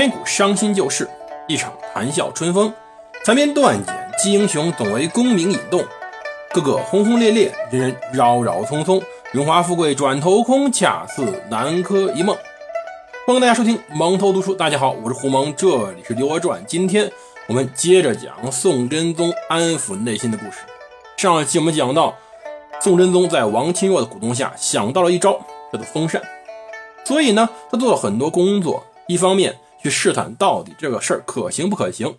千古伤心旧事，一场谈笑春风。残篇断简，击英雄，总为功名引动。个个轰轰烈烈，人人扰扰匆匆。荣华富贵转头空，恰似南柯一梦。欢迎大家收听蒙头读书。大家好，我是胡蒙，这里是《刘娥传》。今天我们接着讲宋真宗安抚内心的故事。上一期我们讲到，宋真宗在王钦若的鼓动下，想到了一招，叫做封禅。所以呢，他做了很多工作，一方面去试探到底这个事儿可行不可行，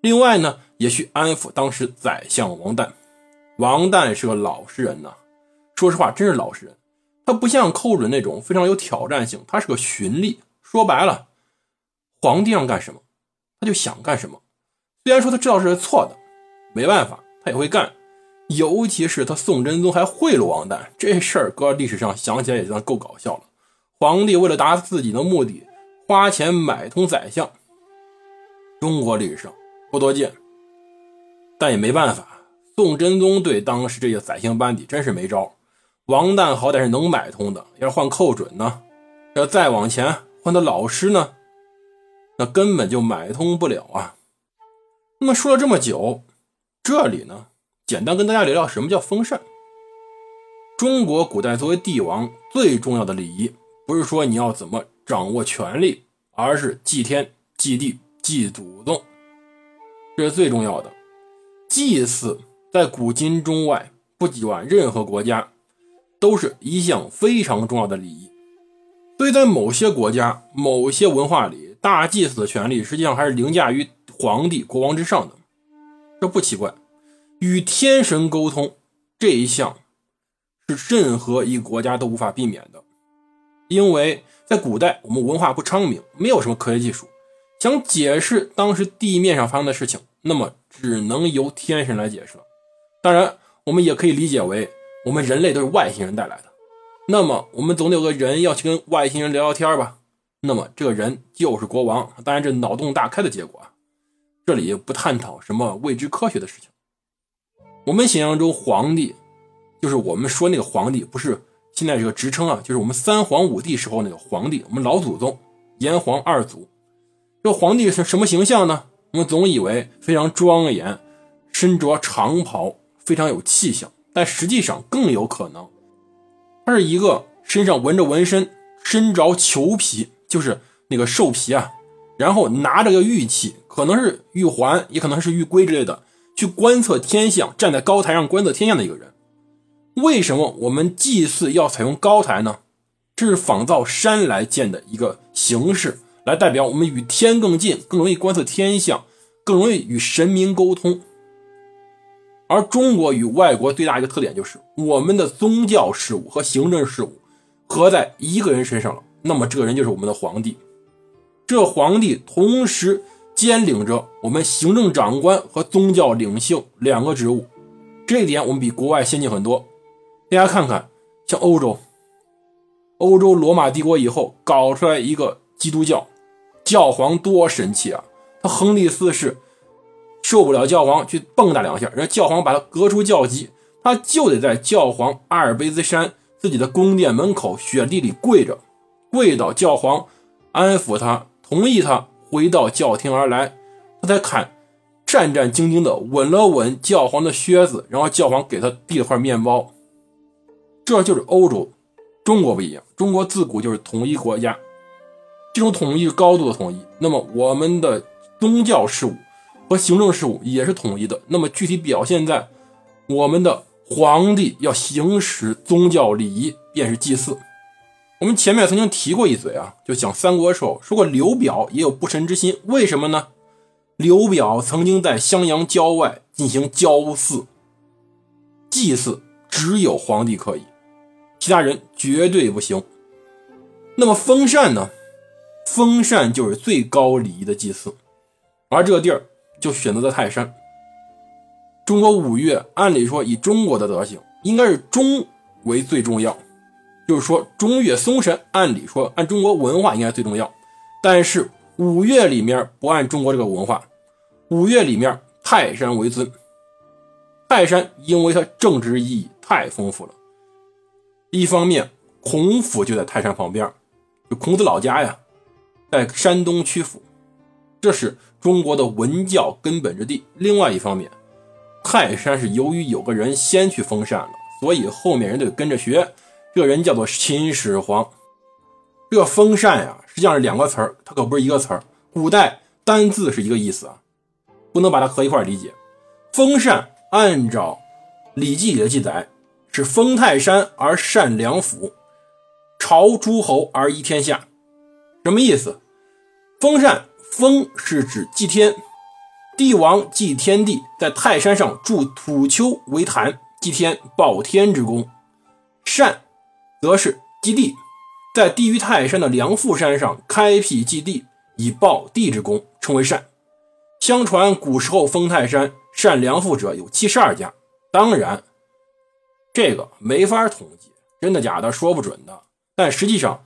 另外呢，也去安抚当时宰相王旦。王旦是个老实人呐。说实话，真是老实人。他不像寇准那种非常有挑战性，他是个循吏。说白了，皇帝让干什么，他就想干什么。虽然说他知道是错的，没办法，他也会干。尤其是他宋真宗还贿赂王旦这事儿，搁历史上想起来也算够搞笑了。皇帝为了达自己的目的，花钱买通宰相，中国历史上不多见。但也没办法，宋真宗对当时这些宰相班底真是没招。王旦好歹是能买通的，要是换寇准呢？要再往前换他老师呢？那根本就买通不了啊！那么说了这么久，这里呢，简单跟大家聊聊什么叫封禅。中国古代作为帝王最重要的礼仪，不是说你要怎么掌握权力，而是祭天、祭地、祭祖宗，这是最重要的。祭祀在古今中外，不管任何国家。都是一项非常重要的礼仪，所以在某些国家、某些文化里，大祭司的权力实际上还是凌驾于皇帝、国王之上的。这不奇怪，与天神沟通这一项是任何一个国家都无法避免的，因为在古代我们文化不昌明，没有什么科学技术，想解释当时地面上发生的事情，那么只能由天神来解释了。当然，我们也可以理解为。我们人类都是外星人带来的，那么我们总得有个人要去跟外星人聊聊天吧？那么这个人就是国王。当然，这脑洞大开的结果啊，这里不探讨什么未知科学的事情。我们想象中皇帝，就是我们说那个皇帝，不是现在这个职称啊，就是我们三皇五帝时候那个皇帝，我们老祖宗炎黄二祖。这皇帝是什么形象呢？我们总以为非常庄严，身着长袍，非常有气象。但实际上更有可能，他是一个身上纹着纹身、身着裘皮，就是那个兽皮啊，然后拿着个玉器，可能是玉环，也可能是玉圭之类的，去观测天象，站在高台上观测天象的一个人。为什么我们祭祀要采用高台呢？这是仿造山来建的一个形式，来代表我们与天更近，更容易观测天象，更容易与神明沟通。而中国与外国最大一个特点就是，我们的宗教事务和行政事务合在一个人身上了。那么这个人就是我们的皇帝。这皇帝同时兼领着我们行政长官和宗教领袖两个职务，这一点我们比国外先进很多。大家看看，像欧洲，欧洲罗马帝国以后搞出来一个基督教，教皇多神气啊！他亨利四世。受不了教皇去蹦跶两下，人家教皇把他革出教籍，他就得在教皇阿尔卑斯山自己的宫殿门口雪地里跪着，跪到教皇安抚他，同意他回到教廷而来，他才肯战战兢兢地吻了吻教皇的靴子，然后教皇给他递了块面包。这就是欧洲，中国不一样，中国自古就是统一国家，这种统一是高度的统一。那么我们的宗教事务。和行政事务也是统一的，那么具体表现在我们的皇帝要行使宗教礼仪，便是祭祀。我们前面曾经提过一嘴啊，就讲三国时候说过刘表也有不臣之心，为什么呢？刘表曾经在襄阳郊外进行郊祀，祭祀只有皇帝可以，其他人绝对不行。那么封禅呢？封禅就是最高礼仪的祭祀，而这个地儿。就选择在泰山。中国五岳，按理说以中国的德行，应该是中为最重要，就是说中岳嵩山，按理说按中国文化应该最重要。但是五岳里面不按中国这个文化，五岳里面泰山为尊。泰山因为它政治意义太丰富了，一方面孔府就在泰山旁边，就孔子老家呀，在山东曲阜。这是中国的文教根本之地。另外一方面，泰山是由于有个人先去封禅了，所以后面人都跟着学。这人叫做秦始皇。这个封禅呀，实际上是两个词儿，它可不是一个词儿。古代单字是一个意思啊，不能把它合一块理解。封禅按照《礼记》里的记载，是封泰山而善梁府，朝诸侯而一天下。什么意思？封禅，封是指祭天，帝王祭天地，在泰山上筑土丘为坛，祭天报天之功；善，则是祭地，在低于泰山的梁父山上开辟祭地，以报地之功，称为善。相传古时候封泰山。善良父者有七十二家，当然，这个没法统计，真的假的说不准的。但实际上，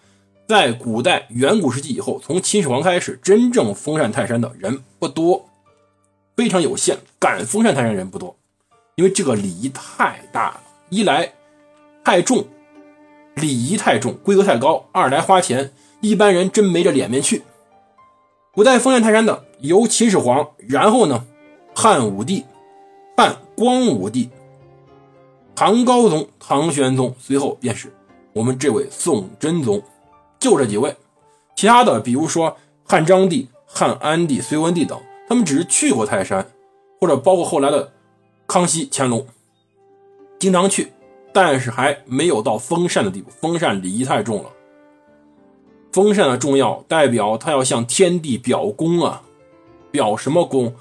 在古代远古时期以后，从秦始皇开始，真正封禅泰山的人不多，非常有限。敢封禅泰山人不多，因为这个礼仪太大了，一来太重，礼仪太重，规格太高；二来花钱，一般人真没这脸面去。古代封禅泰山的由秦始皇，然后呢？汉武帝、汉光武帝、唐高宗、唐玄宗，随后便是我们这位宋真宗，就这几位。其他的，比如说汉章帝、汉安帝、隋文帝等，他们只是去过泰山，或者包括后来的康熙、乾隆，经常去，但是还没有到封禅的地步。封禅礼仪太重了，封禅的重要代表他要向天地表功啊，表什么功？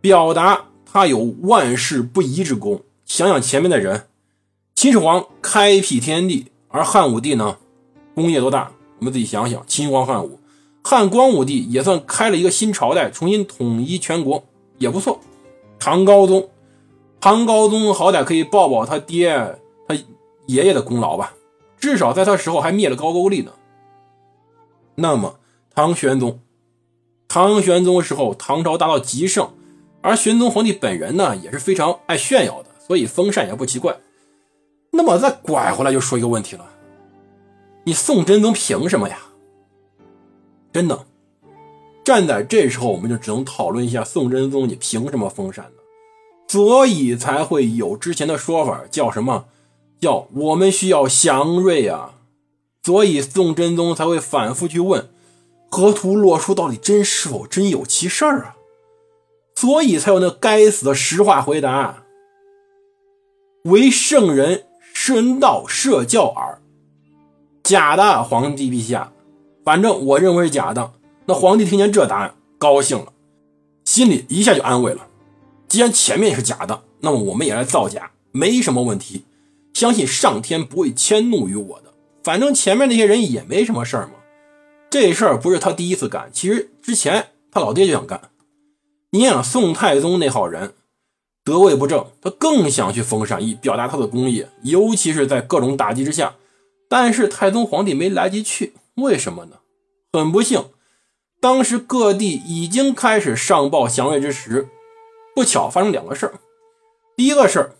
表达他有万世不移之功。想想前面的人，秦始皇开辟天地，而汉武帝呢，功业多大？我们自己想想，秦皇汉武，汉光武帝也算开了一个新朝代，重新统一全国也不错。唐高宗，唐高宗好歹可以报报他爹、他爷爷的功劳吧，至少在他时候还灭了高句丽呢。那么唐玄宗，唐玄宗时候，唐朝达到极盛。而玄宗皇帝本人呢，也是非常爱炫耀的，所以封禅也不奇怪。那么再拐回来就说一个问题了：你宋真宗凭什么呀？真的，站在这时候，我们就只能讨论一下宋真宗你凭什么封禅呢？所以才会有之前的说法，叫什么？叫我们需要祥瑞啊！所以宋真宗才会反复去问：河图洛书到底真是否真有其事儿啊？所以才有那该死的实话回答：“为圣人顺道设教耳。”假的，皇帝陛下。反正我认为是假的。那皇帝听见这答案，高兴了，心里一下就安慰了。既然前面是假的，那么我们也来造假，没什么问题。相信上天不会迁怒于我的。反正前面那些人也没什么事儿嘛。这事儿不是他第一次干，其实之前他老爹就想干。你想宋太宗那号人，得位不正，他更想去封禅，以表达他的功业，尤其是在各种打击之下。但是太宗皇帝没来及去，为什么呢？很不幸，当时各地已经开始上报祥瑞之时，不巧发生两个事儿。第一个事儿，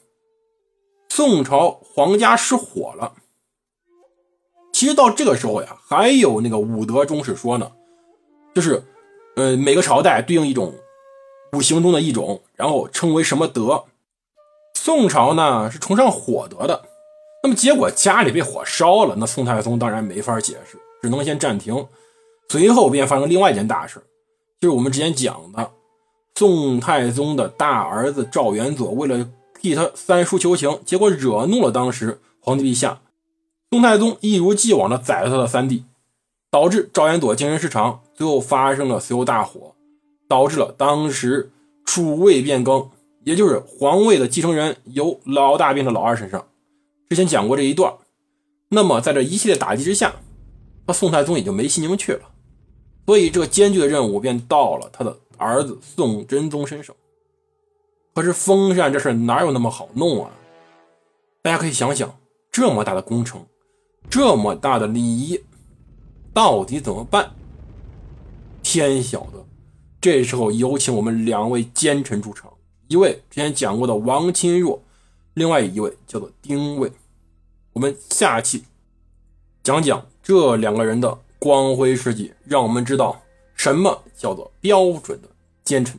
宋朝皇家失火了。其实到这个时候呀，还有那个武德中史说呢，就是，呃，每个朝代对应一种。五行中的一种，然后称为什么德？宋朝呢是崇尚火德的，那么结果家里被火烧了，那宋太宗当然没法解释，只能先暂停。随后便发生另外一件大事，就是我们之前讲的宋太宗的大儿子赵元佐，为了替他三叔求情，结果惹怒了当时皇帝陛下，宋太宗一如既往的宰了他的三弟，导致赵元佐精神失常，最后发生了随后大火。导致了当时储位变更，也就是皇位的继承人由老大变成老二身上。之前讲过这一段。那么在这一系列打击之下，他宋太宗也就没心情去了。所以这个艰巨的任务便到了他的儿子宋真宗身上。可是封禅这事哪有那么好弄啊？大家可以想想，这么大的工程，这么大的礼仪，到底怎么办？天晓得。这时候有请我们两位奸臣出场，一位之前讲过的王钦若，另外一位叫做丁谓。我们下期讲讲这两个人的光辉事迹，让我们知道什么叫做标准的奸臣？